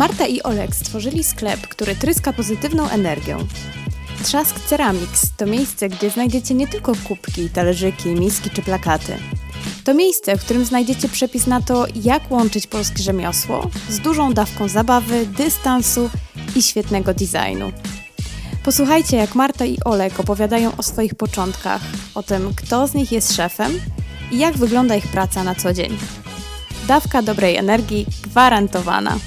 Marta i Olek stworzyli sklep, który tryska pozytywną energią. Trzask Ceramics to miejsce, gdzie znajdziecie nie tylko kubki, talerzyki, miski czy plakaty. To miejsce, w którym znajdziecie przepis na to, jak łączyć polskie rzemiosło z dużą dawką zabawy, dystansu i świetnego designu. Posłuchajcie, jak Marta i Olek opowiadają o swoich początkach, o tym, kto z nich jest szefem i jak wygląda ich praca na co dzień. Dawka dobrej energii gwarantowana.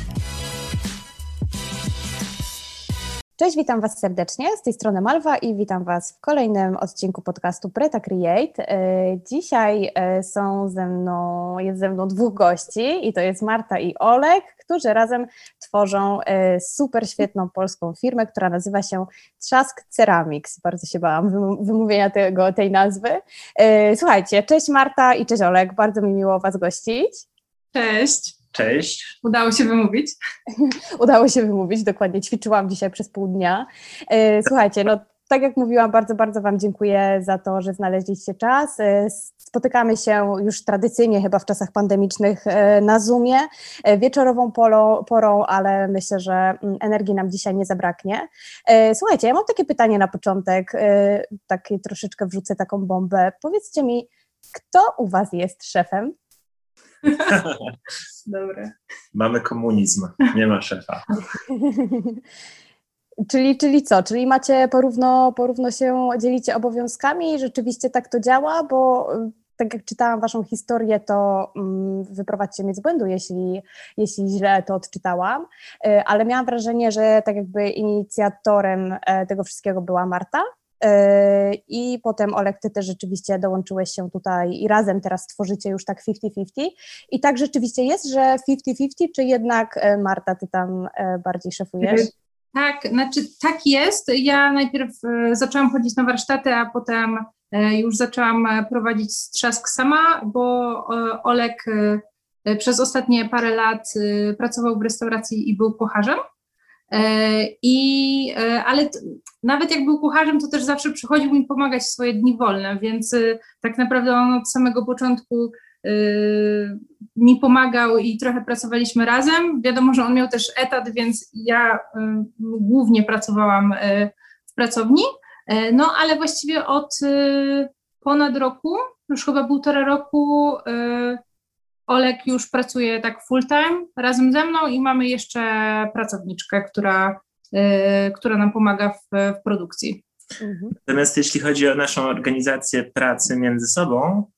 Cześć, witam Was serdecznie. Z tej strony Malwa i witam Was w kolejnym odcinku podcastu Preta Create. E, dzisiaj e, są ze mną, jest ze mną dwóch gości i to jest Marta i Olek, którzy razem tworzą e, super świetną polską firmę, która nazywa się Trzask Ceramics. Bardzo się bałam wymówienia tego, tej nazwy. Słuchajcie, cześć Marta i cześć Olek, bardzo mi miło Was gościć. Cześć. Cześć. Udało się wymówić? Udało się wymówić, dokładnie. Ćwiczyłam dzisiaj przez pół dnia. E, słuchajcie, no tak jak mówiłam, bardzo, bardzo Wam dziękuję za to, że znaleźliście czas. E, spotykamy się już tradycyjnie chyba w czasach pandemicznych e, na Zoomie, wieczorową porą, porą, ale myślę, że mm, energii nam dzisiaj nie zabraknie. Słuchajcie, ja mam takie pytanie na początek, takie troszeczkę wrzucę taką bombę. Powiedzcie mi, kto u Was jest szefem? Dobre. Mamy komunizm, nie ma szefa. czyli, czyli co? Czyli macie porówno, porówno się dzielicie obowiązkami i rzeczywiście tak to działa, bo y, tak jak czytałam Waszą historię, to um, wyprowadźcie mnie z błędu, jeśli, jeśli źle to odczytałam, y, ale miałam wrażenie, że tak jakby inicjatorem e, tego wszystkiego była Marta, I potem Olek, ty też rzeczywiście dołączyłeś się tutaj i razem teraz tworzycie już tak 50-50. I tak rzeczywiście jest, że 50-50, czy jednak e, Marta, ty tam e, bardziej szefujesz? Tak, znaczy tak jest. Ja najpierw e, zaczęłam chodzić na warsztaty, a potem już zaczęłam prowadzić strzask sama, bo Olek przez ostatnie parę lat pracował w restauracji i był kucharzem. E, I, e, ale nawet jak był kucharzem, to też zawsze przychodził mi pomagać swoje dni wolne, więc e, tak naprawdę on od samego początku mi pomagał i trochę pracowaliśmy razem. Wiadomo, że on miał też etat, więc ja głównie pracowałam w pracowni, no ale właściwie od ponad roku, już chyba półtora roku, Olek już pracuje tak full time razem ze mną i mamy jeszcze pracowniczkę, która, yy, która nam pomaga w, w produkcji. Mhm. Natomiast jeśli chodzi o naszą organizację pracy między sobą,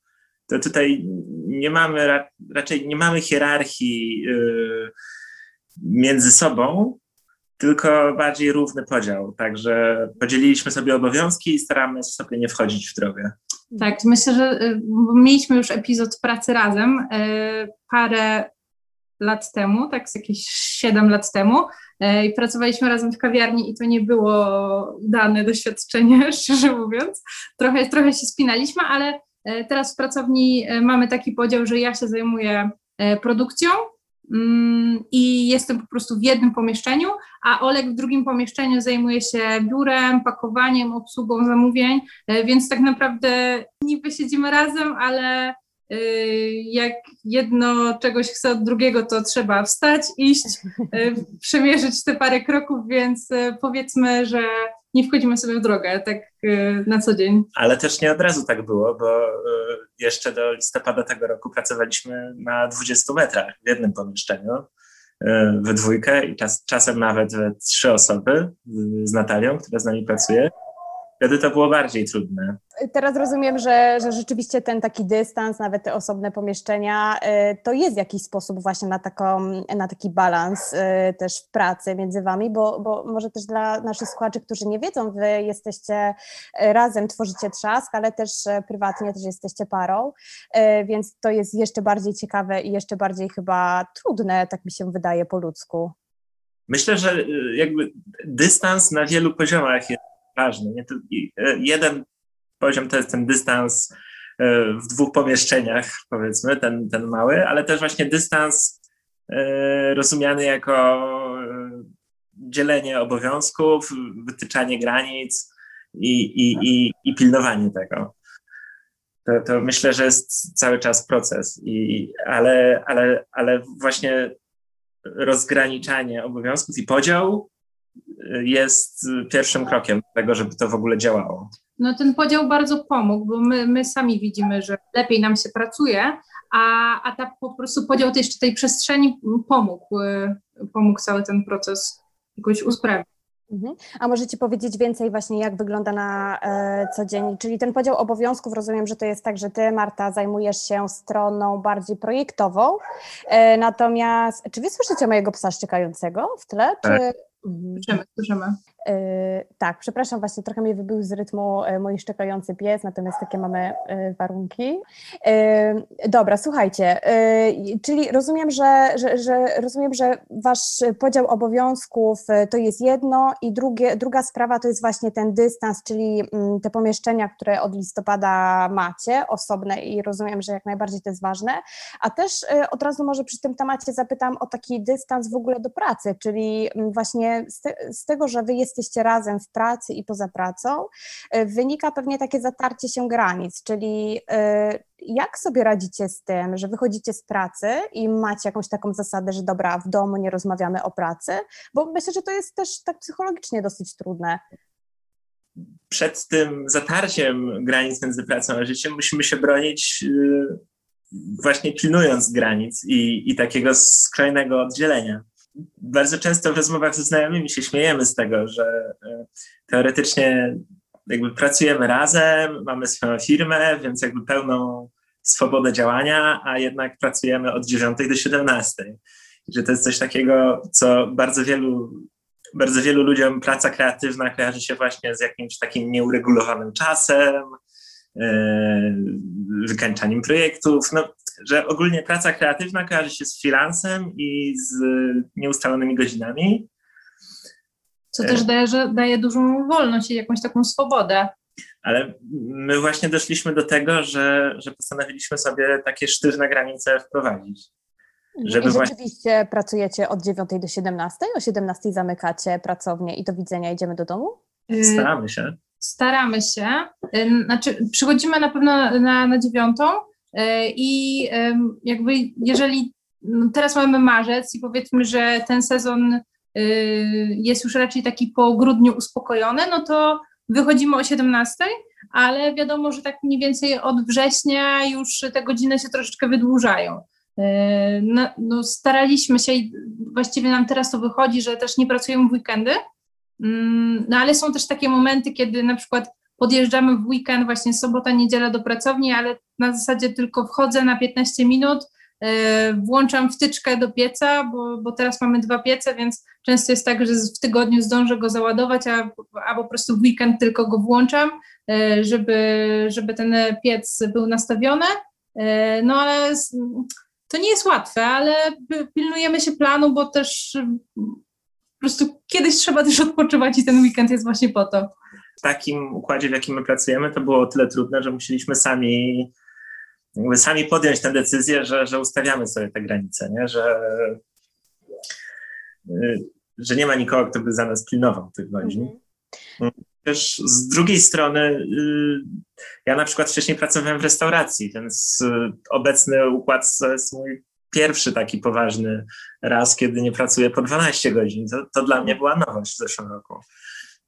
to tutaj nie mamy raczej nie mamy hierarchii yy, między sobą, tylko bardziej równy podział. Także podzieliliśmy sobie obowiązki i staramy się sobie nie wchodzić w drogę. Tak, myślę, że y, mieliśmy już epizod pracy razem y, parę lat temu, tak z jakieś 7 lat temu y, i pracowaliśmy razem w kawiarni i to nie było dane doświadczenie, szczerze mówiąc. Trochę, trochę się spinaliśmy, ale teraz w pracowni mamy taki podział, że ja się zajmuję produkcją, i jestem po prostu w jednym pomieszczeniu, a Olek w drugim pomieszczeniu zajmuje się biurem, pakowaniem, obsługą zamówień, e, więc tak naprawdę niby siedzimy razem, ale e, jak jedno czegoś chce od drugiego, to trzeba wstać, iść, e, przemierzyć te parę kroków, więc powiedzmy, że nie wchodzimy sobie w drogę tak y, na co dzień. Ale też nie od razu tak było, bo y, jeszcze do listopada tego roku pracowaliśmy na 20 metrach w jednym pomieszczeniu y, we dwójkę i czas, czasem nawet we trzy osoby z Natalią, która z nami pracuje. Wtedy to było bardziej trudne. Teraz rozumiem, że, że rzeczywiście ten taki dystans, nawet te osobne pomieszczenia, y, to jest jakiś sposób właśnie na, taką, na taki balans y, też w pracy między Wami, bo, bo może też dla naszych słuchaczy, którzy nie wiedzą, Wy jesteście y, razem, tworzycie trzask, ale też prywatnie też jesteście parą, więc to jest jeszcze bardziej ciekawe i jeszcze bardziej chyba trudne, tak mi się wydaje po ludzku. Myślę, że jakby dystans na wielu poziomach jest ważny. Jeden poziom to jest ten dystans e, w dwóch pomieszczeniach, powiedzmy, ten, ten mały, ale też właśnie dystans e, rozumiany jako dzielenie obowiązków, wytyczanie granic i, i, i, i pilnowanie tego. To, to myślę, że jest cały czas proces, i, ale, ale, ale właśnie rozgraniczanie obowiązków i podział jest pierwszym krokiem do tego, żeby to w ogóle działało. No ten podział bardzo pomógł, bo my, my sami widzimy, że lepiej nam się pracuje, a, a ta po prostu podział tej, tej przestrzeni pomógł, y, pomógł cały ten proces jakoś usprawnić. Mhm. A możecie powiedzieć więcej właśnie, jak wygląda na e, co dzień? Czyli ten podział obowiązków, rozumiem, że to jest tak, że ty, Marta, zajmujesz się stroną bardziej projektową, e, natomiast czy wy słyszycie mojego psa szczekającego w tle? Tak. Czy... Słyszymy, słyszymy. Yy, tak, przepraszam, właśnie trochę mnie wybył z rytmu yy, mój szczekający pies, natomiast takie mamy yy, warunki. Dobra, słuchajcie, czyli rozumiem, że, że, że, rozumiem, że wasz podział obowiązków to jest jedno i drugie, druga sprawa to jest właśnie ten dystans, czyli mm, te pomieszczenia, które od listopada macie, osobne i rozumiem, że jak najbardziej to jest ważne, a też od razu może przy tym temacie zapytam o taki dystans w ogóle do pracy, czyli mm, właśnie z, te, z tego, że wy jest jesteście razem w pracy i poza pracą, y, wynika pewnie takie zatarcie się granic, czyli y, jak sobie radzicie z tym, że wychodzicie z pracy i macie jakąś taką zasadę, że dobra, w domu nie rozmawiamy o pracy, bo myślę, że to jest też tak psychologicznie dosyć trudne. Przed tym zatarciem granic między pracą a życiem musimy się bronić y, właśnie pilnując granic i, i takiego skrajnego oddzielenia bardzo często w rozmowach ze znajomymi się śmiejemy z tego, że e, teoretycznie jakby pracujemy razem, mamy swoją firmę, więc jakby pełną swobodę działania, a jednak pracujemy od 9 do 17. Że to jest coś takiego, co bardzo wielu, bardzo wielu ludziom praca kreatywna kojarzy się właśnie z jakimś takim nieuregulowanym czasem, wykańczaniem projektów. No, że ogólnie praca kreatywna kojarzy się z freelancem i z nieustalonymi godzinami. Co też daje, że daje dużą wolność i jakąś taką swobodę. Ale my właśnie doszliśmy do tego, że, że postanowiliśmy sobie takie sztywne granice wprowadzić. Żeby I rzeczywiście właśnie... pracujecie od 9 do 17? O 17 zamykacie pracownię i do widzenia idziemy do domu? Staramy się. Staramy się. Znaczy, przychodzimy na pewno na, na dziewiątą, E, I jakby jeżeli no teraz mamy marzec i powiedzmy, że ten sezon y, jest już raczej taki po grudniu uspokojony, no to wychodzimy o 17, ale wiadomo, że tak mniej więcej od września już te godziny się troszeczkę wydłużają. No, no staraliśmy się i właściwie nam teraz to wychodzi, że też nie pracujemy w weekendy, no ale są też takie momenty, kiedy na przykład podjeżdżamy w weekend, właśnie sobota, niedziela do pracowni, ale na zasadzie tylko wchodzę na 15 minut, e, włączam wtyczkę do pieca, bo, bo teraz mamy dwa piece, więc często jest tak, że w tygodniu zdążę go załadować, a, a po prostu w weekend tylko go włączam, e, żeby, żeby ten piec był nastawiony. E, no ale to nie jest łatwe, ale pilnujemy się planu, bo też po prostu kiedyś trzeba też odpoczywać i ten weekend jest właśnie po to w takim układzie, w jakim my pracujemy, to było o tyle trudne, że musieliśmy sami, sami podjąć tę decyzję, że, że ustawiamy sobie te granice, nie? Że, że nie ma nikogo, kto by za nas pilnował tych godzin. Mhm. Też z drugiej strony, y, ja na przykład wcześniej pracowałem w restauracji, więc y, obecny układ to jest mój pierwszy taki poważny raz, kiedy nie pracuję po 12 godzin. To, to dla mnie była nowość w zeszłym roku.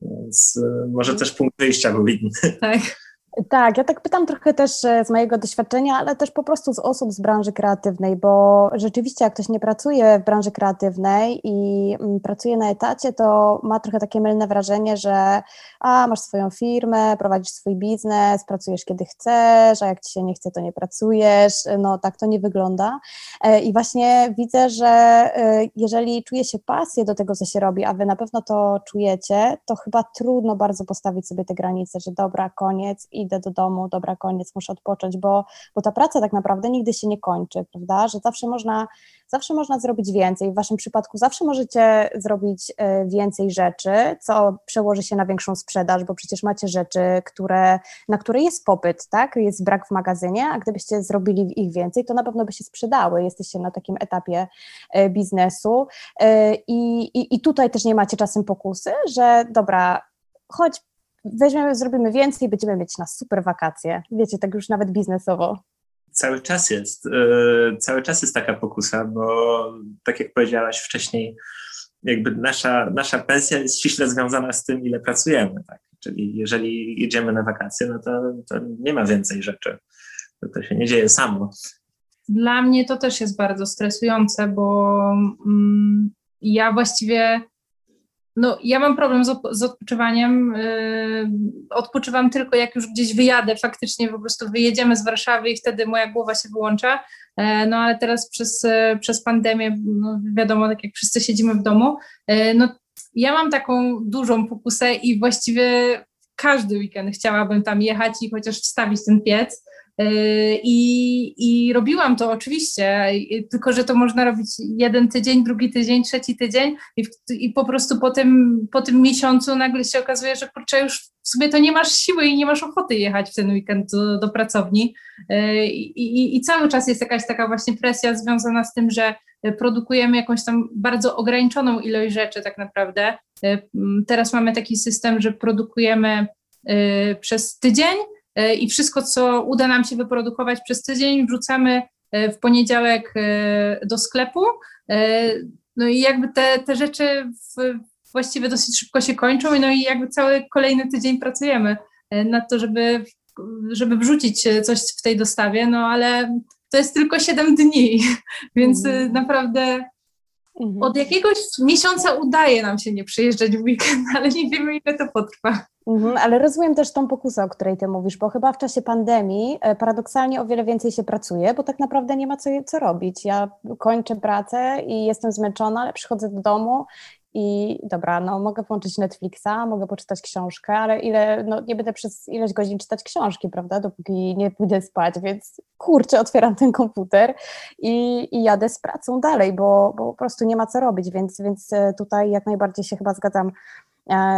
Więc e, może też punkt wyjścia był inny. Tak. Tak, ja tak pytam trochę też e, z mojego doświadczenia, ale też po prostu z osób z branży kreatywnej, bo rzeczywiście jak ktoś nie pracuje w branży kreatywnej i mm, pracuje na etacie, to ma trochę takie mylne wrażenie, że a, masz swoją firmę, prowadzisz swój biznes, pracujesz kiedy chcesz, a jak ci się nie chce, to nie pracujesz. No tak to nie wygląda. E, I właśnie widzę, że e, jeżeli czuje się pasję do tego, co się robi, a wy na pewno to czujecie, to chyba trudno bardzo postawić sobie te granice, że dobra, koniec i idę do domu, dobra, koniec, muszę odpocząć, bo, bo ta praca tak naprawdę nigdy się nie kończy, prawda? Że zawsze można, zawsze można zrobić więcej. W Waszym przypadku zawsze możecie zrobić e, więcej rzeczy, co przełoży się na większą sprzedaż, bo przecież macie rzeczy, które, na które jest popyt, tak? Jest brak w magazynie, a gdybyście zrobili ich więcej, to na pewno by się sprzedały. Jesteście na takim etapie e, biznesu e, i, i, i tutaj też nie macie czasem pokusy, że dobra, chodź, weźmiemy, zrobimy więcej, będziemy mieć na super wakacje. Wiecie, tak już nawet biznesowo. cały czas jest, cały czas jest taka pokusa, bo tak jak powiedziałaś wcześniej, jakby nasza, nasza pensja jest ściśle związana z tym, ile pracujemy, tak? Czyli jeżeli jedziemy na wakacje, no to, to nie ma więcej rzeczy. To, to się nie dzieje samo. Dla mnie to też jest bardzo stresujące, bo mm, ja właściwie no, ja mam problem z, z odpoczywaniem. Yy, odpoczywam tylko jak już gdzieś wyjadę, faktycznie po prostu wyjedziemy z Warszawy i wtedy moja głowa się wyłącza. Yy, no ale teraz przez, yy, przez pandemię, no, wiadomo, tak jak wszyscy siedzimy w domu, yy, no ja mam taką dużą pokusę i właściwie każdy weekend chciałabym tam jechać i chociaż wstawić ten piec. Yy, I, I robiłam to oczywiście, tylko że to można robić jeden tydzień, drugi tydzień, trzeci tydzień i, i po prostu po tym, po tym miesiącu nagle się okazuje, że kurczę, już w to nie masz siły i nie masz ochoty jechać w ten weekend do, do pracowni. Yy, I, i, I cały czas jest jakaś taka właśnie presja związana z tym, że produkujemy jakąś tam bardzo ograniczoną ilość rzeczy tak naprawdę. Yy, teraz mamy taki system, że produkujemy przez tydzień, i wszystko, co uda nam się wyprodukować przez tydzień, wrzucamy e, w poniedziałek e, do sklepu. No i jakby te, te rzeczy w, właściwie dosyć szybko się kończą, no i jakby cały kolejny tydzień pracujemy nad to, żeby, żeby wrzucić coś w tej dostawie, no ale to jest tylko 7 dni, więc mm. naprawdę mhm. od jakiegoś miesiąca udaje nam się nie przyjeżdżać w weekend, ale nie wiemy, ile to potrwa. Mhm, ale rozumiem też tą pokusę, o której ty mówisz, bo chyba w czasie pandemii e, paradoksalnie o wiele więcej się pracuje, bo tak naprawdę nie ma co, co robić. Ja kończę pracę i jestem zmęczona, ale przychodzę do domu i dobra, no mogę włączyć Netflixa, mogę poczytać książkę, ale ile, no nie będę przez ileś godzin czytać książki, prawda, dopóki nie pójdę spać, więc kurczę, otwieram ten komputer i, i jadę z pracą dalej, bo, bo po prostu nie ma co robić, więc, więc e, tutaj jak najbardziej się chyba zgadzam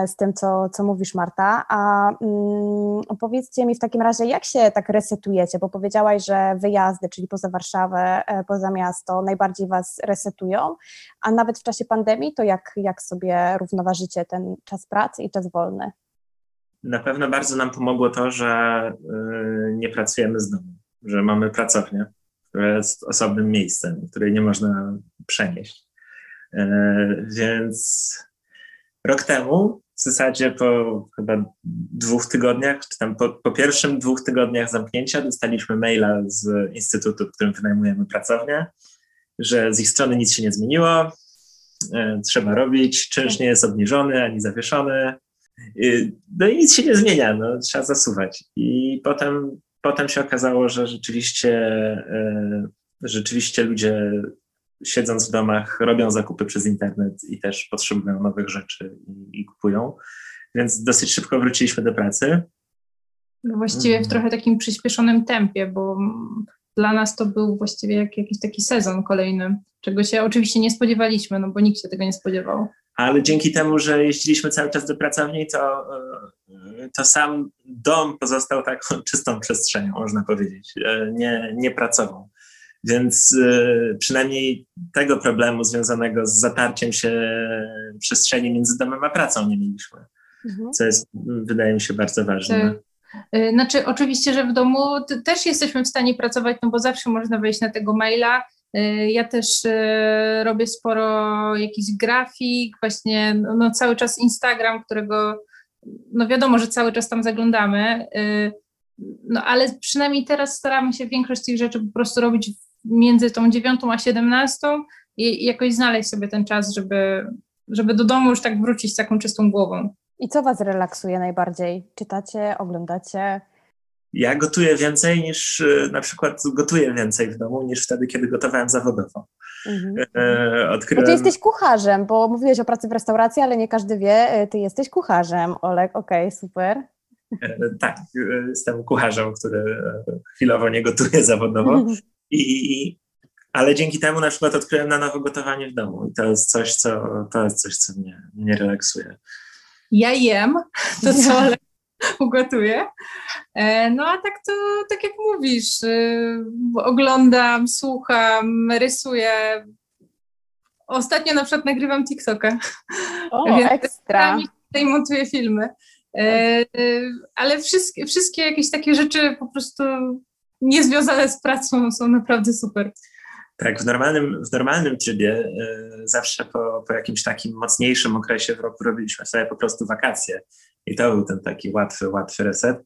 z tym, co, co mówisz, Marta. A mm, powiedzcie mi w takim razie, jak się tak resetujecie, bo powiedziałaś, że wyjazdy, czyli poza Warszawę, e, poza miasto, najbardziej Was resetują, a nawet w czasie pandemii, to jak, jak sobie równoważycie ten czas pracy i czas wolny? Na pewno bardzo nam pomogło to, że y, nie pracujemy z domu, że mamy pracownię, która jest osobnym miejscem, której nie można przenieść. E, więc rok temu, w zasadzie po chyba dwóch tygodniach, czy tam po, po pierwszym dwóch tygodniach zamknięcia, dostaliśmy maila z instytutu, w którym wynajmujemy pracownię, że z ich strony nic się nie zmieniło, e, trzeba robić, czynsz nie jest obniżony ani zawieszony. No i nic się nie zmienia, no, trzeba zasuwać. I potem, potem się okazało, że rzeczywiście, e, rzeczywiście ludzie siedząc w domach, robią zakupy przez internet i też potrzebują nowych rzeczy i, i kupują. Więc dosyć szybko wróciliśmy do pracy. No właściwie w mhm. trochę takim przyspieszonym tempie, bo dla nas to był właściwie jak, jakiś taki sezon kolejny, czego się oczywiście nie spodziewaliśmy, no bo nikt się tego nie spodziewał. Ale dzięki temu, że jeździliśmy cały czas do pracowni, to, to sam dom pozostał taką czystą przestrzenią, można powiedzieć, e, nie, nie pracował. Więc y, przynajmniej tego problemu związanego z zatarciem się przestrzeni między domem a pracą nie mieliśmy, mhm. co jest, wydaje mi się, bardzo ważne. Tak. Y, znaczy, oczywiście, że w domu też jesteśmy w stanie pracować, no bo zawsze można wejść na tego maila. Y, ja też robię sporo jakichś grafik, właśnie no, cały czas Instagram, którego no wiadomo, że cały czas tam zaglądamy, no ale przynajmniej teraz staramy się większość tych rzeczy po prostu robić między tą dziewiątą a siedemnastą i jakoś znaleźć sobie ten czas, żeby, żeby do domu już tak wrócić z taką czystą głową. I co Was relaksuje najbardziej? Czytacie, oglądacie? Ja gotuję więcej niż, e, na przykład gotuję więcej w domu niż wtedy, kiedy gotowałem zawodowo. Mhm. E, odkryłem... Ty jesteś kucharzem, bo mówiłeś o pracy w restauracji, ale nie każdy wie, e, ty jesteś kucharzem, Olek, okej, okay, super. E, tak, jestem kucharzem, który chwilowo nie gotuje zawodowo, I, ale dzięki temu na przykład odkryłem na nowo gotowanie w domu i to jest coś, co, to jest coś, co mnie, mnie relaksuje. Ja jem to, co ugotuję. E, no a tak to, tak jak mówisz, y, oglądam, słucham, rysuję. Ostatnio na przykład nagrywam TikToka. O, Więc ekstra. I montuję filmy. E, ale wszystkie, wszystkie jakieś takie rzeczy po prostu niezwiązane z pracą są naprawdę super. Tak, w normalnym, w normalnym trybie y, zawsze po, po jakimś takim mocniejszym okresie w roku robiliśmy sobie po prostu wakacje. I to był ten taki łatwy, łatwy reset.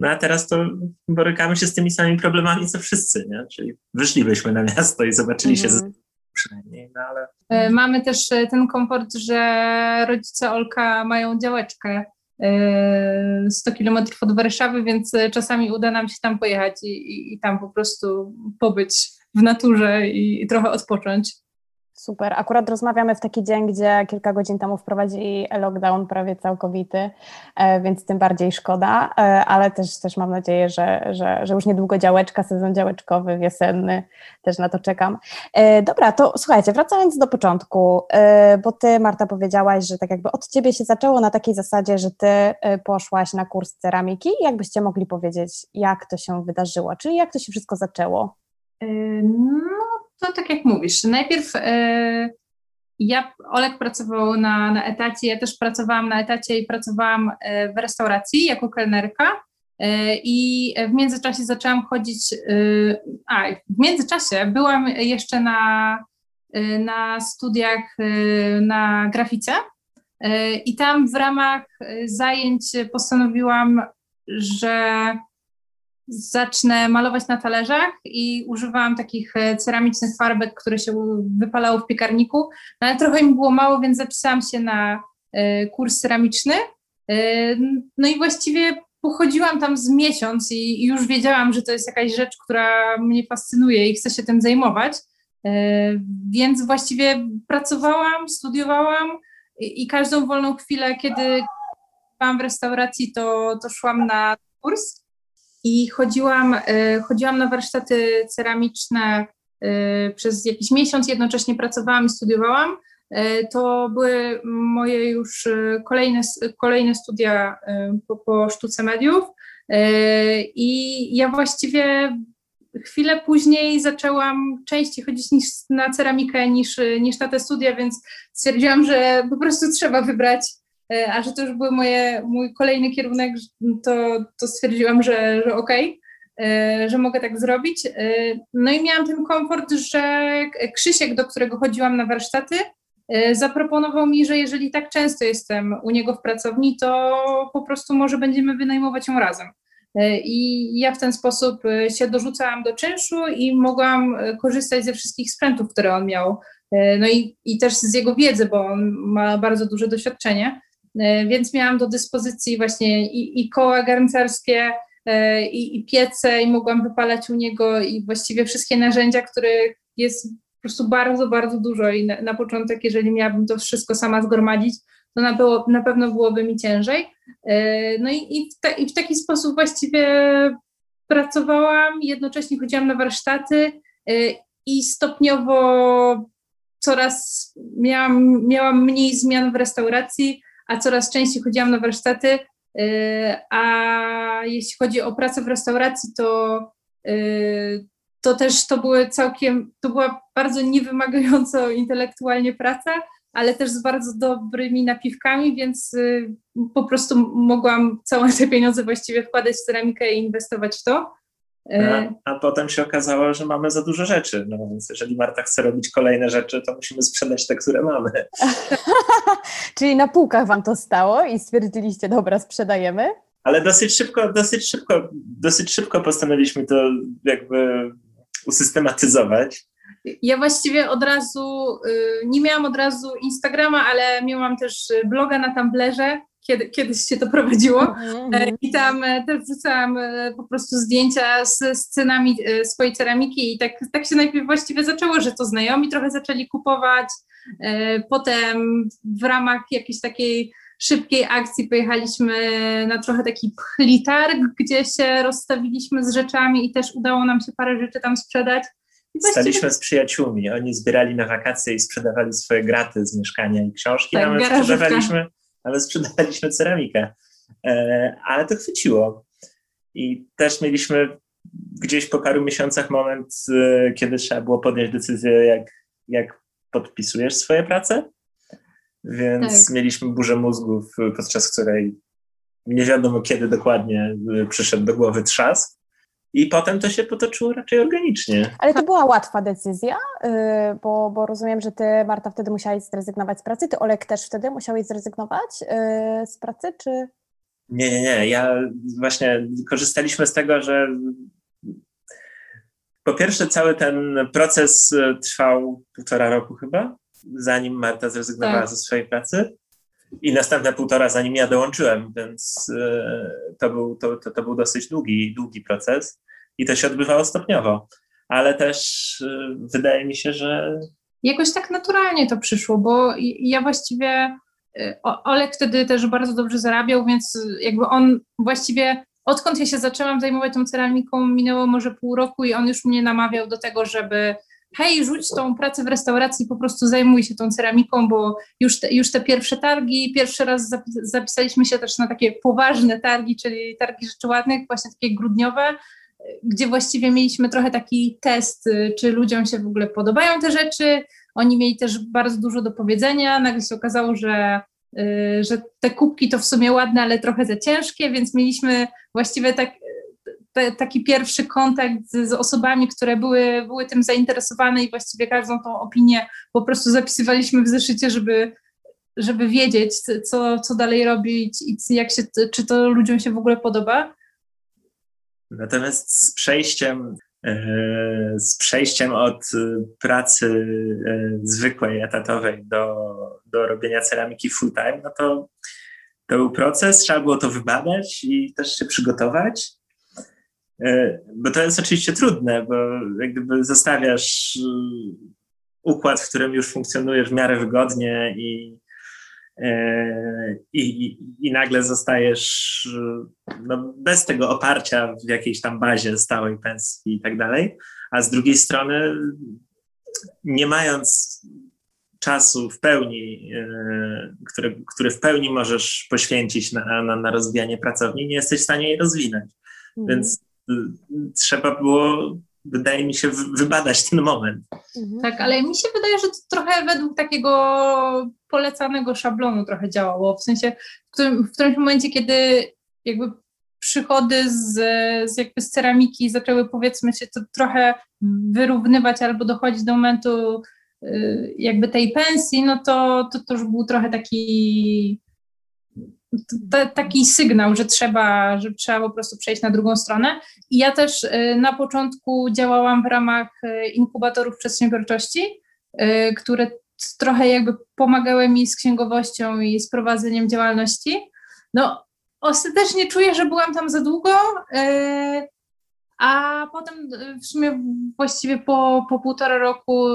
No a teraz to borykamy się z tymi samymi problemami, co wszyscy, nie? Czyli wyszlibyśmy na miasto i zobaczyli się z... Mhm. przynajmniej, no ale... E, mamy też e, ten komfort, że rodzice Olka mają działeczkę 100 kilometrów od Warszawy, więc czasami uda nam się tam pojechać i, i, i tam po prostu pobyć w naturze i, i trochę odpocząć. Super. Akurat rozmawiamy w taki dzień, gdzie kilka godzin temu wprowadzili lockdown prawie całkowity, e, więc tym bardziej szkoda, e, ale też, też mam nadzieję, że, że, że już niedługo działeczka, sezon działeczkowy, wiosenny, też na to czekam. E, dobra, to słuchajcie, wracając do początku, bo ty, Marta, powiedziałaś, że tak jakby od ciebie się zaczęło na takiej zasadzie, że ty poszłaś na kurs ceramiki. Jakbyście mogli powiedzieć, jak to się wydarzyło, czyli jak to się wszystko zaczęło? No, to tak jak mówisz, najpierw e, ja, Olek pracował na, na etacie, ja też pracowałam na etacie i pracowałam e, w restauracji jako kelnerka e, i w międzyczasie zaczęłam chodzić, a w międzyczasie byłam jeszcze na, na studiach na grafice i tam w ramach zajęć postanowiłam, że zacznę malować na talerzach i używałam takich e, ceramicznych farbek, które się wypalało w piekarniku, no ale trochę mi było mało, więc zapisałam się na e, kurs ceramiczny. E, no i właściwie pochodziłam tam z miesiąc i już wiedziałam, że to jest jakaś rzecz, która mnie fascynuje i chcę się tym zajmować. Więc właściwie pracowałam, studiowałam i każdą wolną chwilę, kiedy byłam w restauracji, to, to szłam na kurs. I chodziłam, e, chodziłam na warsztaty ceramiczne e, przez jakiś miesiąc, jednocześnie pracowałam i studiowałam. E, to były moje już kolejne, kolejne studia po, po sztuce mediów. I ja właściwie chwilę później zaczęłam częściej chodzić niż na ceramikę niż, niż na te studia, więc stwierdziłam, że po prostu trzeba wybrać a że to już był moje, mój kolejny kierunek, to, to stwierdziłam, że, że okej, okay, że mogę tak zrobić. E, no i miałam ten komfort, że Krzysiek, do którego chodziłam na warsztaty, e, zaproponował mi, że jeżeli tak często jestem u niego w pracowni, to po prostu może będziemy wynajmować ją razem. I ja w ten sposób się dorzucałam do czynszu i mogłam korzystać ze wszystkich sprzętów, które on miał. No i, i też z jego wiedzy, bo on ma bardzo duże doświadczenie. E, więc miałam do dyspozycji właśnie i, i koła garncarskie, e, i, i piece, i mogłam wypalać u niego i właściwie wszystkie narzędzia, których jest po prostu bardzo, bardzo dużo. I na, na początek, jeżeli miałabym to wszystko sama zgromadzić, to na, było, na pewno byłoby mi ciężej. E, no i, i, w, i w taki sposób właściwie pracowałam, jednocześnie chodziłam na warsztaty i stopniowo coraz miałam, miałam mniej zmian w restauracji, a coraz częściej chodziłam na warsztaty, y, a jeśli chodzi o pracę w restauracji, to, y, to też to były całkiem, to była bardzo niewymagająco intelektualnie praca, ale też z bardzo dobrymi napiwkami, więc y, po prostu mogłam całe te pieniądze właściwie wkładać w ceramikę i inwestować w to. A, a, potem się okazało, że mamy za dużo rzeczy. No więc jeżeli Marta chce robić kolejne rzeczy, to musimy sprzedać te, które mamy. Czyli na półkach wam to stało i stwierdziliście, dobra, sprzedajemy? Ale dosyć szybko, dosyć szybko, dosyć szybko postanowiliśmy to jakby usystematyzować. Ja właściwie od razu, y, nie miałam od razu Instagrama, ale miałam też bloga na Tumblerze, kiedy, kiedyś się to prowadziło. Mm-hmm. I tam e, też wrzucałam e, po prostu zdjęcia z scenami swojej ceramiki i tak, tak się najpierw właściwie zaczęło, że to znajomi trochę zaczęli kupować. Potem w ramach jakiejś takiej szybkiej akcji pojechaliśmy na trochę taki pchlitarg, gdzie się rozstawiliśmy z rzeczami i też udało nam się parę rzeczy tam sprzedać. Staliśmy z przyjaciółmi. Oni zbierali na wakacje i sprzedawali swoje graty z mieszkania i książki, tak, a my sprzedawaliśmy ale sprzedawaliśmy ceramikę. E, ale to chwyciło. I też mieliśmy gdzieś po paru miesiącach moment, e, kiedy trzeba było podjąć decyzję, jak, jak podpisujesz swoje prace. Więc tak. mieliśmy burzę mózgów, podczas której nie wiadomo kiedy dokładnie przyszedł do głowy trzask. I potem to się potoczyło raczej organicznie. Ale to była łatwa decyzja, y, bo, bo rozumiem, że ty, Marta, wtedy musiałaś zrezygnować z pracy. Ty, Olek, też wtedy musiałeś zrezygnować y, z pracy, czy... Nie, nie, nie. Ja właśnie korzystaliśmy z tego, że po pierwsze cały ten proces trwał półtora roku chyba, zanim Marta zrezygnowała tak. ze swojej pracy i następne półtora, zanim ja dołączyłem, więc e, to był, to, to, to był dosyć długi, długi proces i to się odbywało stopniowo, ale też e, wydaje mi się, że. Jakoś tak naturalnie to przyszło, bo ja właściwie. E, Olek wtedy też bardzo dobrze zarabiał, więc jakby on właściwie odkąd ja się zaczęłam zajmować tą ceramiką, minęło może pół roku i on już mnie namawiał do tego, żeby hej, rzuć tą pracę w restauracji, po prostu zajmuj się tą ceramiką, bo już te, już te pierwsze targi, pierwszy raz zapisaliśmy się też na takie poważne targi, czyli targi rzeczy ładnych, właśnie takie grudniowe, gdzie właściwie mieliśmy trochę taki test, czy ludziom się w ogóle podobają te rzeczy. Oni mieli też bardzo dużo do powiedzenia. Nagle się okazało, że, y, że te kubki to w sumie ładne, ale trochę za ciężkie, więc mieliśmy właściwie tak te, taki pierwszy kontakt z, z, osobami, które były, były tym zainteresowane i właściwie każdą tą opinię po prostu zapisywaliśmy w zeszycie, żeby, żeby wiedzieć, co, co dalej robić i jak się, czy to ludziom się w ogóle podoba. Natomiast z przejściem, e, z przejściem od pracy e, zwykłej, etatowej do, do robienia ceramiki full time, no to to był proces, trzeba było to wybadać i też się przygotować. E, bo to jest oczywiście trudne, bo jak gdyby zostawiasz y, układ, w którym już funkcjonujesz w miarę wygodnie i, e, i, i, nagle zostajesz no, bez tego oparcia w jakiejś tam bazie stałej pensji i tak dalej, a z drugiej strony nie mając czasu w pełni, e, który, który w pełni możesz poświęcić na, na, na rozwijanie pracowni, nie jesteś w stanie jej rozwinąć. Mhm. Więc trzeba było, wydaje mi się, wybadać ten moment. Mhm. Tak, ale mi się wydaje, że to trochę według takiego polecanego szablonu trochę działało. W sensie, w, którym, w którymś momencie, kiedy jakby przychody z, z, jakby z ceramiki zaczęły powiedzmy się to trochę wyrównywać albo dochodzić do momentu y, jakby tej pensji, no to, to, to już był trochę taki taki sygnał, że trzeba, że trzeba po prostu przejść na drugą stronę. I ja też y, na początku działałam w ramach y, inkubatorów przedsiębiorczości, y, które trochę jakby pomagały mi z księgowością i z prowadzeniem działalności. No, ostatecznie czuję, że byłam tam za długo, a potem w sumie właściwie po, po półtora roku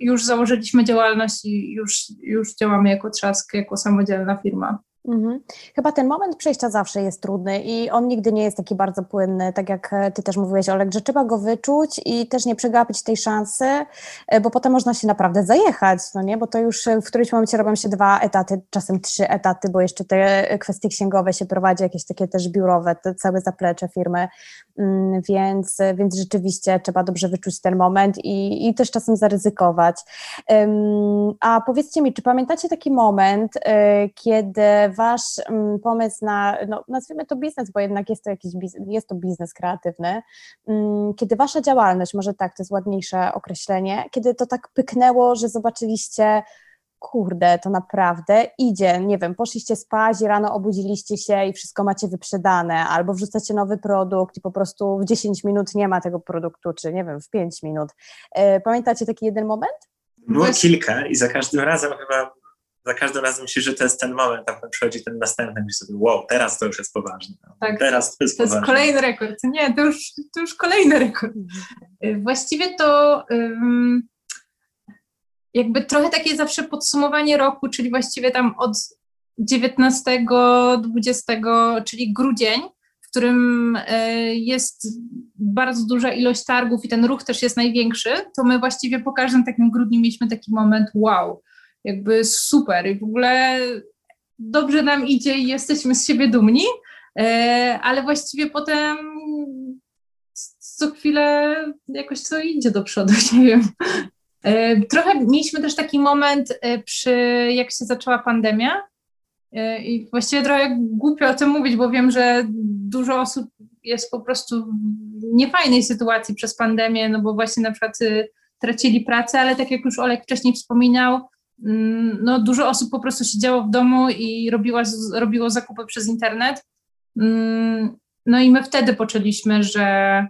już założyliśmy działalność i już, już działamy jako trzask, jako samodzielna firma. Mhm. Chyba ten moment przejścia zawsze jest trudny i on nigdy nie jest taki bardzo płynny, tak jak e, ty też mówiłeś, Olek, że trzeba go wyczuć i też nie przegapić tej szansy, e, bo potem można się naprawdę zajechać, no nie, bo to już e, w którymś momencie robią się dwa etaty, czasem trzy etaty, bo jeszcze te kwestie księgowe się prowadzi, jakieś takie też biurowe, te całe zaplecze firmy, mm, więc, więc rzeczywiście trzeba dobrze wyczuć ten moment i, i też czasem zaryzykować. A powiedzcie mi, czy pamiętacie taki moment, kiedy wasz mm, pomysł na, no, nazwijmy to biznes, bo jednak jest to jakiś biznes, jest to biznes kreatywny, mm, kiedy wasza działalność, może tak, to jest ładniejsze określenie, kiedy to tak pyknęło, że zobaczyliście, kurde, to naprawdę idzie, nie wiem, poszliście spać i rano obudziliście się i wszystko macie wyprzedane, albo wrzucacie nowy produkt i po prostu w 10 minut nie ma tego produktu, czy nie wiem, w 5 minut. E, pamiętacie taki jeden moment? Było kilka i za każdym razem chyba za każdym razem myślisz, że to jest ten moment, a potem przychodzi ten następny, myślisz sobie, wow, teraz to już jest poważne. Tak, teraz to jest to poważne. jest kolejny rekord. Nie, to już, to już kolejny rekord. Y, właściwie to um, jakby trochę takie zawsze podsumowanie roku, czyli właściwie tam od 19, 20, czyli grudzień, w którym y, jest bardzo duża ilość targów i ten ruch też jest największy, to my właściwie po każdym takim grudniu mieliśmy taki moment wow, jakby super i w ogóle dobrze nam idzie i jesteśmy z siebie dumni, e, ale właściwie potem co chwilę jakoś co idzie do przodu, nie wiem. E, trochę mieliśmy też taki moment e, przy, jak się zaczęła pandemia i właściwie trochę głupio o tym mówić, bo wiem, że dużo osób jest po prostu w niefajnej sytuacji przez pandemię, no bo właśnie na przykład y, tracili pracę, ale tak jak już Olek wcześniej wspominał, no dużo osób po prostu siedziało w domu i robiła, robiło zakupy przez internet. Mm, no i my wtedy poczęliśmy, że,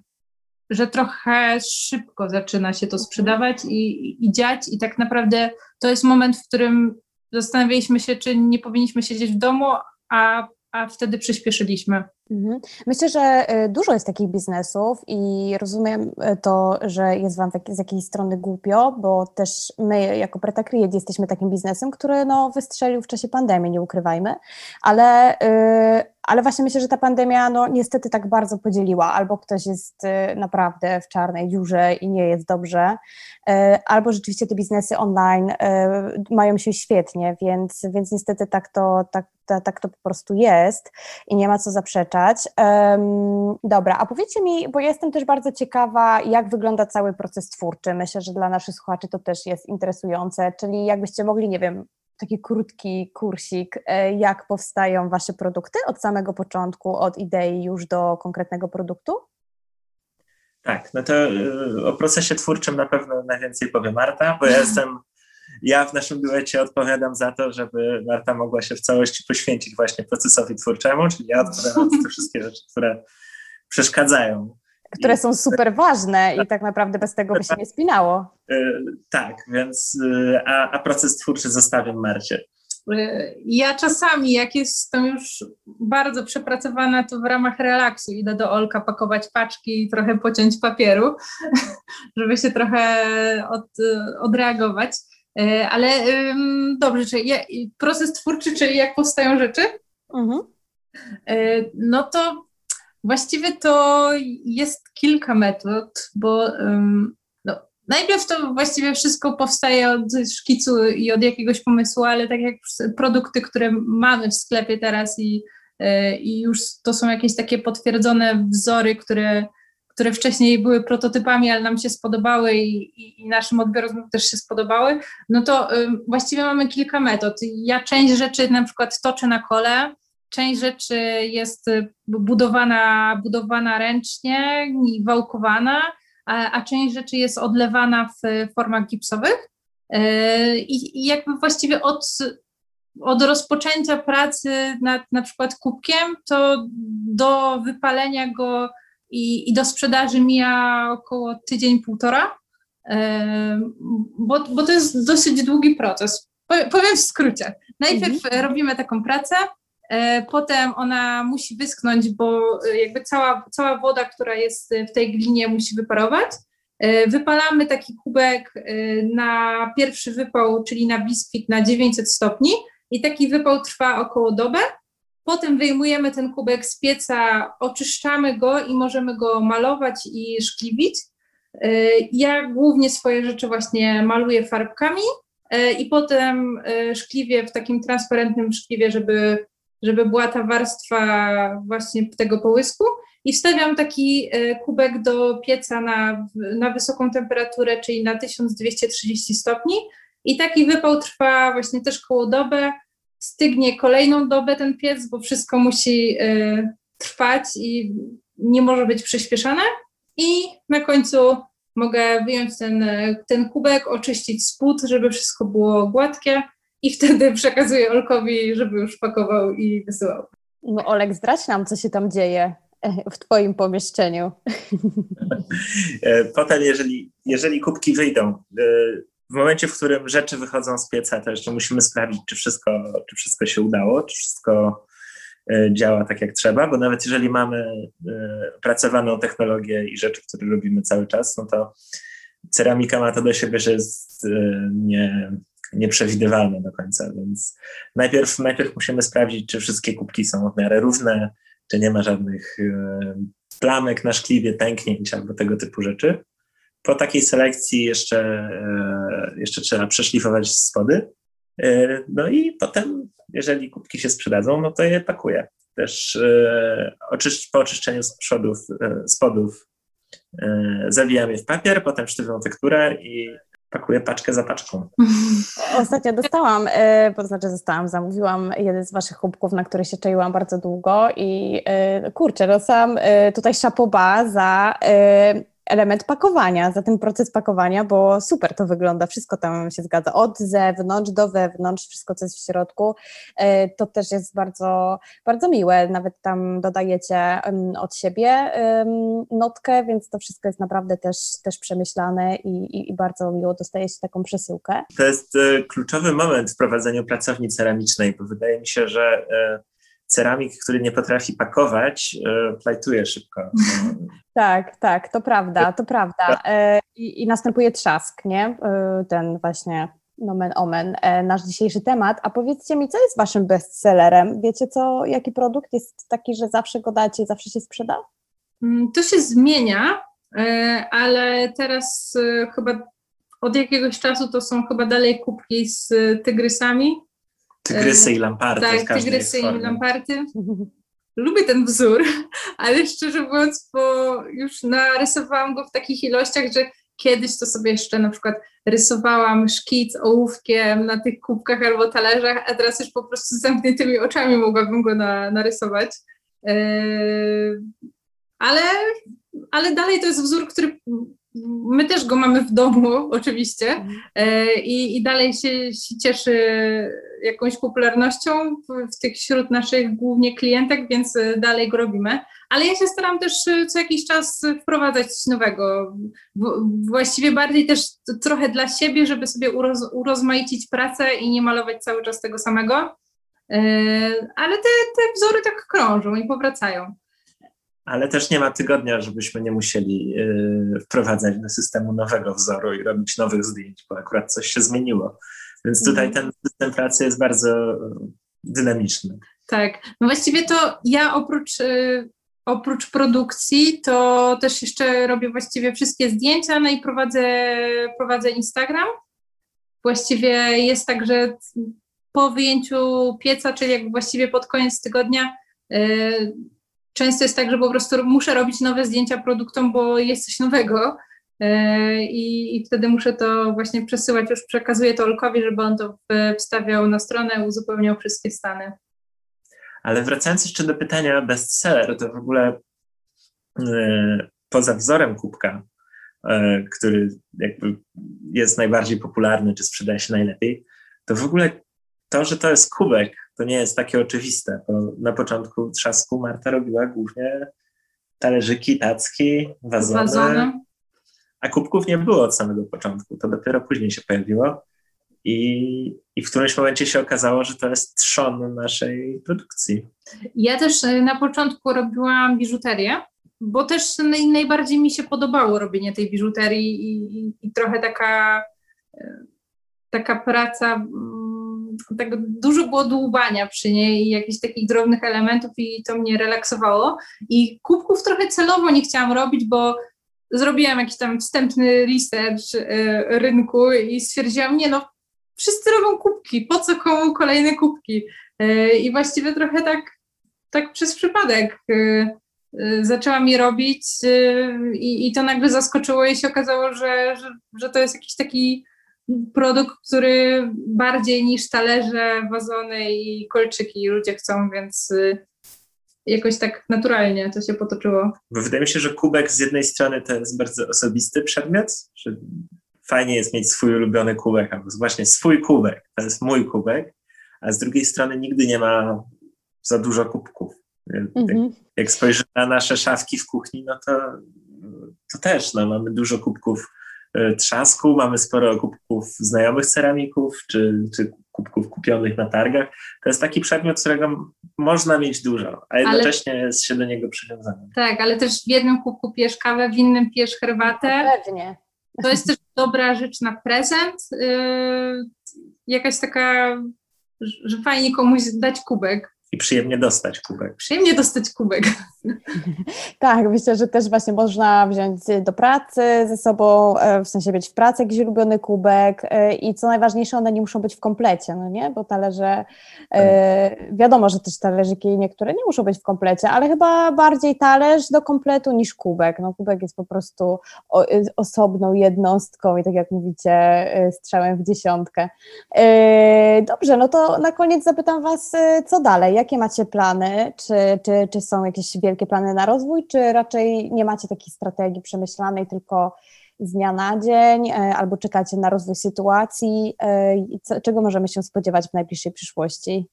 że trochę szybko zaczyna się to sprzedawać i, i dziać i tak naprawdę to jest moment, w którym zastanawialiśmy się, czy nie powinniśmy siedzieć w domu, a, a wtedy przyspieszyliśmy. Mhm. Myślę, że y, dużo jest takich biznesów i rozumiem y, to, że jest Wam z jakiejś strony głupio, bo też my jako Preta Create jesteśmy takim biznesem, który no, wystrzelił w czasie pandemii, nie ukrywajmy, ale, yy, ale właśnie myślę, że ta pandemia no, niestety tak bardzo podzieliła, albo ktoś jest yy, naprawdę w czarnej dziurze i nie jest dobrze, yy, albo rzeczywiście te biznesy online mają się świetnie, więc, więc niestety tak to, tak, tak to po prostu jest i nie ma co zaprzeczać dobra, a powiedzcie mi, bo jestem też bardzo ciekawa, jak wygląda cały proces twórczy. Myślę, że dla naszych słuchaczy to też jest interesujące, czyli jakbyście mogli, nie wiem, taki krótki kursik, e, jak powstają Wasze produkty od samego początku, od idei już do konkretnego produktu? Tak, no to e, o procesie twórczym na pewno najwięcej powie Marta, bo ja jestem ja w naszym duecie odpowiadam za to, żeby Marta mogła się w całości poświęcić właśnie procesowi twórczemu, czyli ja odpowiadam za te wszystkie rzeczy, które przeszkadzają. Które są super ważne i tak naprawdę bez tego by się nie spinało. E, tak, więc e, a, a proces twórczy zostawiam Marcie. E, ja czasami, jak jestem już bardzo przepracowana, to w ramach relaksu idę do Olka pakować paczki i trochę pociąć papieru, żeby się trochę od, odreagować. Ale dobrze, czyli proces twórczy, czyli jak powstają rzeczy? Mhm. No to właściwie to jest kilka metod, bo no, najpierw to właściwie wszystko powstaje od szkicu i od jakiegoś pomysłu, ale tak jak produkty, które mamy w sklepie teraz i, e, i już to są jakieś takie potwierdzone wzory, które które wcześniej były prototypami, ale nam się spodobały i, i, i naszym odbiorcom też się spodobały, no to właściwie mamy kilka metod. Ja część rzeczy na przykład toczę na kole, część rzeczy jest budowana, budowana ręcznie i wałkowana, a, a część rzeczy jest odlewana w formach gipsowych. Y, I, I jakby właściwie od, od rozpoczęcia pracy nad na przykład kubkiem, to do wypalenia go i, i do sprzedaży mija około tydzień, półtora, bo, bo to jest dosyć długi proces. Powiem w skrócie. Najpierw mhm. robimy taką pracę, potem ona musi wyschnąć, bo jakby cała, cała woda, która jest w tej glinie, musi wyparować. E, wypalamy taki kubek e, na pierwszy wypał, czyli na biskwit na 900 stopni i taki wypał trwa około dobę. Potem wyjmujemy ten kubek z pieca, oczyszczamy go i możemy go malować i szkliwić. E, ja głównie swoje rzeczy właśnie maluję farbkami e, i potem e, szkliwię w takim transparentnym szkliwie, żeby, żeby była ta warstwa właśnie tego połysku. I wstawiam taki kubek do pieca na, na wysoką temperaturę, czyli na 1230 stopni. I taki wypał trwa właśnie też koło dobę stygnie kolejną dobę ten piec, bo wszystko musi y, trwać i nie może być przyspieszone. I na końcu mogę wyjąć ten, ten kubek, oczyścić spód, żeby wszystko było gładkie i wtedy przekazuję Olkowi, żeby już pakował i wysyłał. No Olek, zdradź nam, co się tam dzieje w Twoim pomieszczeniu. E, potem, jeżeli, jeżeli kubki wyjdą, e, w momencie, w którym rzeczy wychodzą z pieca, to jeszcze musimy sprawdzić, czy wszystko, czy wszystko się udało, czy wszystko e, działa tak jak trzeba, bo nawet jeżeli mamy e, pracowaną technologię i rzeczy, które robimy cały czas, no to ceramika ma to do siebie, że jest e, nie, nieprzewidywalna do końca, więc najpierw, najpierw musimy sprawdzić, czy wszystkie kubki są w miarę równe, czy nie ma żadnych plamek na szkliwie, pęknięć albo tego typu rzeczy po takiej selekcji jeszcze, e, jeszcze trzeba przeszlifować spody. E, no i potem, jeżeli kubki się sprzedadzą, no to je pakuję. Też e, po oczyszczeniu przodów, spodów zawijam je w papier, potem sztywną tekturę i pakuję paczkę za paczką. Ostatnio dostałam, e, to znaczy zostałam, zamówiłam jeden z waszych kubków, na który się czaiłam bardzo długo i e, kurczę, dostałam e, tutaj szapoba za element pakowania, za ten proces pakowania, bo super to wygląda, wszystko tam się zgadza, od zewnątrz do wewnątrz, wszystko co jest w środku, e, to też jest bardzo, bardzo miłe, nawet tam dodajecie od siebie notkę, więc to wszystko jest naprawdę też, też przemyślane i, i, i bardzo miło dostaje się taką przesyłkę. To jest e, kluczowy moment w prowadzeniu pracowni ceramicznej, bo wydaje mi się, że e, ceramik, który nie potrafi pakować, plajtuje szybko. Tak, tak, to prawda, to prawda. E, I, I, następuje trzask, nie? E, ten właśnie nomen omen, e, nasz dzisiejszy temat. A powiedzcie mi, co jest waszym bestsellerem? Wiecie co, jaki produkt jest taki, że zawsze go dacie, zawsze się sprzeda? Mm, to się zmienia, ale teraz chyba od jakiegoś czasu to są chyba dalej kubki z tygrysami. Tygrysy i lamparty. Tak, tygrysy i lamparty. lubię ten wzór, ale szczerze mówiąc, bo już narysowałam go w takich ilościach, że kiedyś to sobie jeszcze na przykład rysowałam szkic ołówkiem na tych kubkach albo talerzach, a teraz już po prostu z zamkniętymi oczami mogłabym go na, narysować. Yy, ale, ale dalej to jest wzór, który my też go mamy w domu, oczywiście, mhm. e, i, i dalej się, się cieszy jakąś popularnością w, w, tych wśród naszych głównie klientek, więc e, dalej go robimy. Ale ja się staram też e, co jakiś czas wprowadzać coś nowego. Właściwie bardziej też trochę dla siebie, żeby sobie uroz, urozmaicić pracę i nie malować cały czas tego samego. Ale te, te wzory tak krążą i powracają ale też nie ma tygodnia, żebyśmy nie musieli y, wprowadzać do systemu nowego wzoru i robić nowych zdjęć, bo akurat coś się zmieniło. Więc tutaj mhm. ten system pracy jest bardzo y, dynamiczny. Tak, no właściwie to ja oprócz, y, oprócz produkcji, to też jeszcze robię właściwie wszystkie zdjęcia, no i prowadzę, prowadzę Instagram. Właściwie jest tak, że po wyjęciu pieca, czyli jak właściwie pod koniec tygodnia, często jest tak, że po prostu muszę robić nowe zdjęcia produktom, bo jest coś nowego. E, I, I wtedy muszę to właśnie przesyłać, już przekazuję to Olkowi, żeby on to wstawiał na stronę, uzupełniał wszystkie stany. Ale wracając jeszcze do pytania bestseller, to w ogóle yy, poza wzorem kubka, yy, który jakby jest najbardziej popularny, czy sprzedaje się najlepiej, to w ogóle to, że to jest kubek, to nie jest takie oczywiste, bo na początku trzasku Marta robiła głównie talerzyki, tacki, wazony, wazony, a kubków nie było od samego początku, to dopiero później się pojawiło i, i w którymś momencie się okazało, że to jest trzon naszej produkcji. Ja też e, na początku robiłam biżuterię, bo też najbardziej mi się podobało robienie tej biżuterii i, i, i trochę taka, e, taka praca tak dużo było dłubania przy niej i jakichś takich drobnych elementów i to mnie relaksowało. I kubków trochę celowo nie chciałam robić, bo zrobiłam jakiś tam wstępny research y, rynku i stwierdziłam, nie no, wszyscy robią kubki, po co komu kolejne kubki? Y, I właściwie trochę tak, tak przez przypadek y, zaczęłam je robić i, i to nagle zaskoczyło i się okazało, że, że, że to jest jakiś taki produkt, który bardziej niż talerze, wazony i kolczyki ludzie chcą, więc jakoś tak naturalnie to się potoczyło. Bo wydaje mi się, że kubek z jednej strony to jest bardzo osobisty przedmiot, że fajnie jest mieć swój ulubiony kubek, albo właśnie swój kubek, to jest mój kubek, a z drugiej strony nigdy nie ma za dużo kubków. Mhm. Jak, jak spojrzymy na nasze szafki w kuchni, no to, to też no, mamy dużo kubków E, trzasku, mamy sporo kubków znajomych ceramików, czy, czy kubków kupionych na targach. To jest taki przedmiot, którego można mieć dużo, a jednocześnie ale, jest się do niego przywiązany. Tak, ale też w jednym kubku pijesz kawę, w innym pijesz herbatę. No pewnie. To jest też dobra rzecz na prezent. Yy, jakaś taka, że fajnie komuś dać kubek. I przyjemnie dostać kubek. Przyjemnie dostać kubek. Tak, myślę, że też właśnie można wziąć do pracy ze sobą, e, w sensie być w pracy jakiś ulubiony kubek e, i co najważniejsze, one nie muszą być w komplecie, no nie? Bo talerze, e, tak. wiadomo, że też talerzyki niektóre nie muszą być w komplecie, ale chyba bardziej talerz do kompletu niż kubek. No kubek jest po prostu osobną jednostką i tak jak mówicie, strzałem w dziesiątkę. Dobrze, no to na koniec zapytam Was, co dalej? Jakie macie plany? Czy, czy, czy są jakieś wielkie plany na rozwój, czy raczej nie macie takiej strategii przemyślanej, tylko z dnia na dzień, e, albo czekacie na rozwój sytuacji? E, co, czego możemy się spodziewać w najbliższej przyszłości?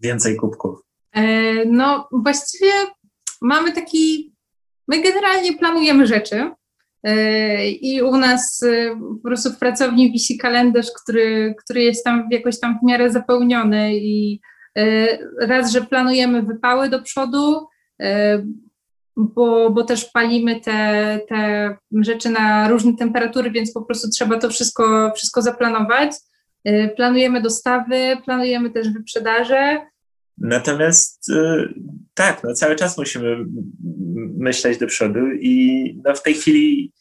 Więcej kubków. E, no, właściwie mamy taki. My generalnie planujemy rzeczy. I u nas po prostu w pracowni wisi kalendarz, który, który jest tam jakoś tam w miarę zapełniony i raz, że planujemy wypały do przodu, bo, bo też palimy te, te rzeczy na różne temperatury, więc po prostu trzeba to wszystko, wszystko zaplanować. Y, planujemy dostawy, planujemy też wyprzedaże. Natomiast y, tak, no cały czas musimy myśleć do przodu i no w tej chwili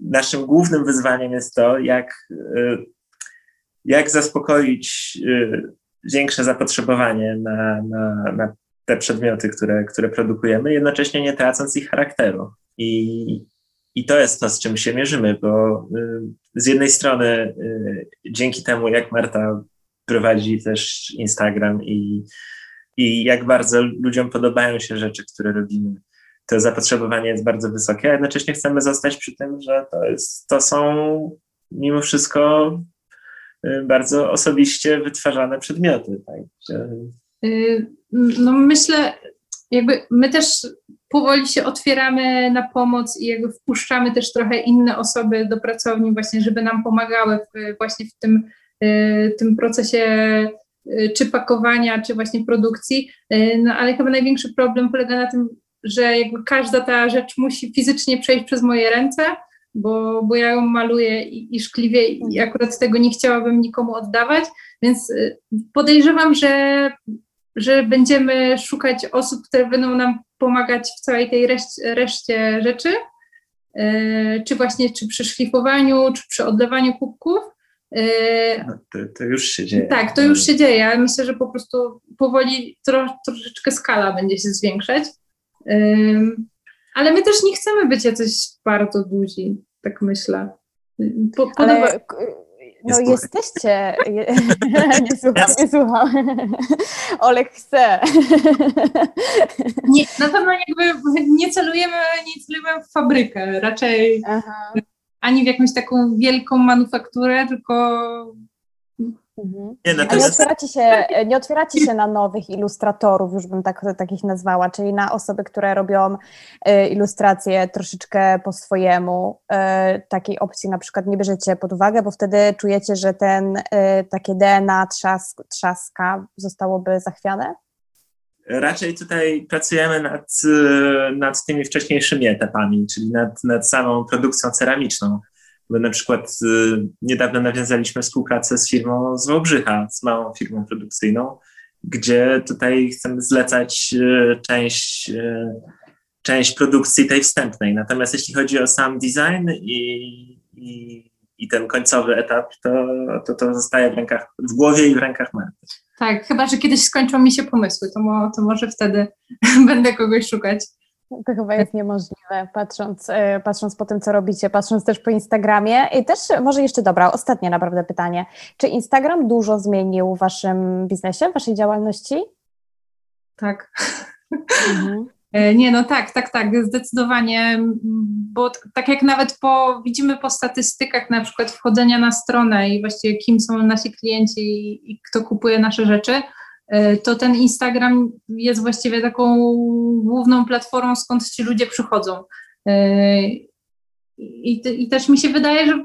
naszym głównym wyzwaniem jest to, jak, jak zaspokoić większe zapotrzebowanie na, na, na te przedmioty, które, które produkujemy, jednocześnie nie tracąc ich charakteru. I, i to jest to, z czym się mierzymy, bo y, z jednej strony y, dzięki temu, jak Marta prowadzi też Instagram i, i jak bardzo ludziom podobają się rzeczy, które robimy, to zapotrzebowanie jest bardzo wysokie, a jednocześnie chcemy zostać przy tym, że to, jest, to są mimo wszystko y, bardzo osobiście wytwarzane przedmioty. Tak? No myślę, jakby my też powoli się otwieramy na pomoc i jakby wpuszczamy też trochę inne osoby do pracowni właśnie, żeby nam pomagały w, właśnie w tym, y, tym procesie y, czy pakowania, czy właśnie produkcji, no ale chyba największy problem polega na tym, że jakby każda ta rzecz musi fizycznie przejść przez moje ręce, bo, bo ja ją maluję i, i szkliwie i akurat tego nie chciałabym nikomu oddawać, więc podejrzewam, że że będziemy szukać osób, które będą nam pomagać w całej tej reszcie, reszcie rzeczy, yy, czy właśnie czy przy szlifowaniu, czy przy odlewaniu kubków. Yy, no to, to, już się dzieje. Tak, to już się dzieje. Myślę, że po prostu powoli tro, troszeczkę skala będzie się zwiększać. Yy, ale my też nie chcemy być jacyś bardzo duzi, tak myślę. Po, Ale no jesteście. nie słucham, nie słucham. Olek chce. nie, na pewno jakby nie celujemy, nie celujemy w fabrykę, raczej Aha. ani w jakąś taką wielką manufakturę, tylko Mhm. Nie, no nie, otwieracie się, nie otwieracie się na nowych ilustratorów, już bym tak, takich nazwała, czyli na osoby, które robią y, ilustracje troszeczkę po swojemu. Y, takiej opcji na przykład nie bierzecie pod uwagę, bo wtedy czujecie, że ten y, takie DNA trzask, trzaska zostałoby zachwiane? Raczej tutaj pracujemy nad, nad tymi wcześniejszymi etapami, czyli nad, nad samą produkcją ceramiczną. My na przykład y, niedawno nawiązaliśmy współpracę z firmą z Wałbrzycha, z małą firmą produkcyjną, gdzie tutaj chcemy zlecać y, część, y, część produkcji tej wstępnej. Natomiast jeśli chodzi o sam design i, i, i ten końcowy etap, to, to to zostaje w rękach, w głowie i w rękach Marty. Tak, chyba, że kiedyś skończą mi się pomysły, to, mo, to może wtedy będę kogoś szukać. To chyba jest niemożliwe, patrząc, e, patrząc po tym, co robicie, patrząc też po Instagramie. I też może jeszcze, dobra, ostatnie naprawdę pytanie. Czy Instagram dużo zmienił w waszym biznesie, w waszej działalności? Tak. Mhm. E, nie, no tak, tak, tak, zdecydowanie, bo tak jak nawet po, widzimy po statystykach na przykład wchodzenia na stronę i właściwie kim są nasi klienci i, i kto kupuje nasze rzeczy, E, to ten Instagram jest właściwie taką główną platformą, skąd ci ludzie przychodzą. E, I, i też mi się wydaje, że,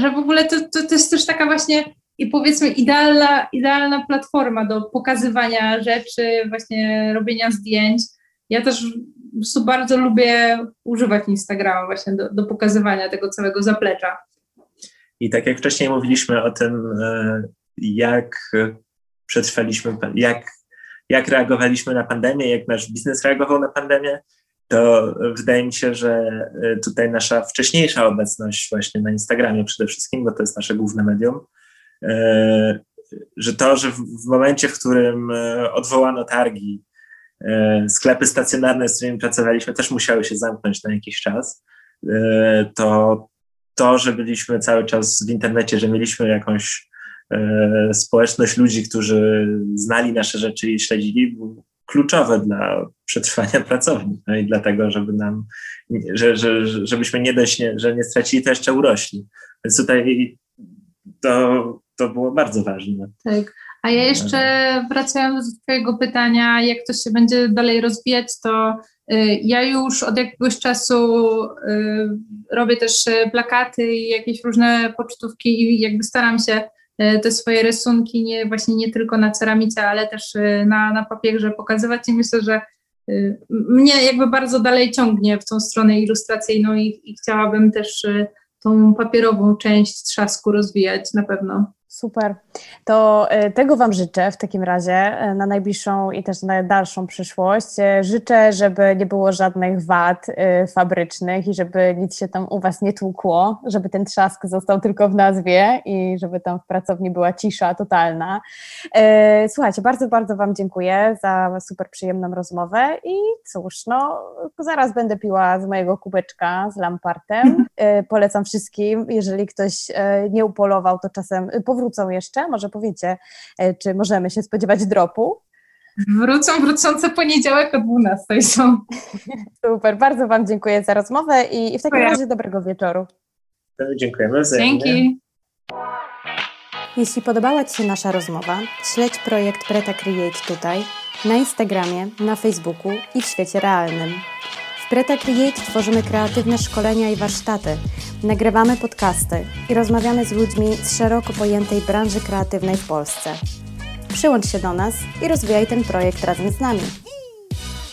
że w ogóle to, to, to jest też taka właśnie i powiedzmy idealna, idealna platforma do pokazywania rzeczy, właśnie robienia zdjęć. Ja też bardzo lubię używać Instagrama właśnie do, do pokazywania tego całego zaplecza. I tak jak wcześniej mówiliśmy o tym, e, jak przetrwaliśmy, jak, jak reagowaliśmy na pandemię, jak nasz biznes reagował na pandemię, to wydaje mi się, że e, tutaj nasza wcześniejsza obecność właśnie na Instagramie przede wszystkim, bo to jest nasze główne medium, e, że to, że w momencie, w którym e, odwołano targi, sklepy stacjonarne, z którymi pracowaliśmy, też musiały się zamknąć na jakiś czas, to to, że byliśmy cały czas w internecie, że mieliśmy jakąś społeczność ludzi, którzy znali nasze rzeczy i śledzili, kluczowe dla przetrwania pracowni. No i dlatego, żeby nam, że, że, żebyśmy nie dość, nie, że nie stracili, to jeszcze urośli. Więc tutaj to, to było bardzo ważne. Tak. A ja jeszcze wracając do Twojego pytania, jak to się będzie dalej rozwijać, to y, ja już od jakiegoś czasu y, robię też plakaty i jakieś różne pocztówki i jakby staram się E, te swoje rysunki nie, właśnie nie tylko na ceramice, ale też e, na, na papierze pokazywać i myślę, że e, mnie jakby bardzo dalej ciągnie w tą stronę ilustracyjną i, i chciałabym też tą papierową część trzasku rozwijać na pewno. Super. To e, tego Wam życzę w takim razie e, na najbliższą i też na dalszą przyszłość. E, życzę, żeby nie było żadnych wad fabrycznych i żeby nic się tam u Was nie tłukło, żeby ten trzask został tylko w nazwie i żeby tam w pracowni była cisza totalna. Słuchajcie, bardzo, bardzo Wam dziękuję za super przyjemną rozmowę i cóż, no zaraz będę piła z mojego kubeczka z lampartem. Polecam wszystkim, jeżeli ktoś nie upolował, to czasem powrócą jeszcze? Może powiecie, e, czy możemy się spodziewać dropu? Wrócą, wrócące poniedziałek o 12 są. Super, bardzo Wam dziękuję za rozmowę i w takim razie dobrego wieczoru. Dziękujemy wzajemnie. Dzięki. Jeśli podobała Ci się nasza rozmowa, śledź projekt Preta Create tutaj, na Instagramie, na Facebooku i w świecie realnym. Preta Create tworzymy kreatywne szkolenia i warsztaty, nagrywamy podcasty i rozmawiamy z ludźmi z szeroko pojętej branży kreatywnej w Polsce. Przyłącz się do nas i rozwijaj ten projekt razem z nami.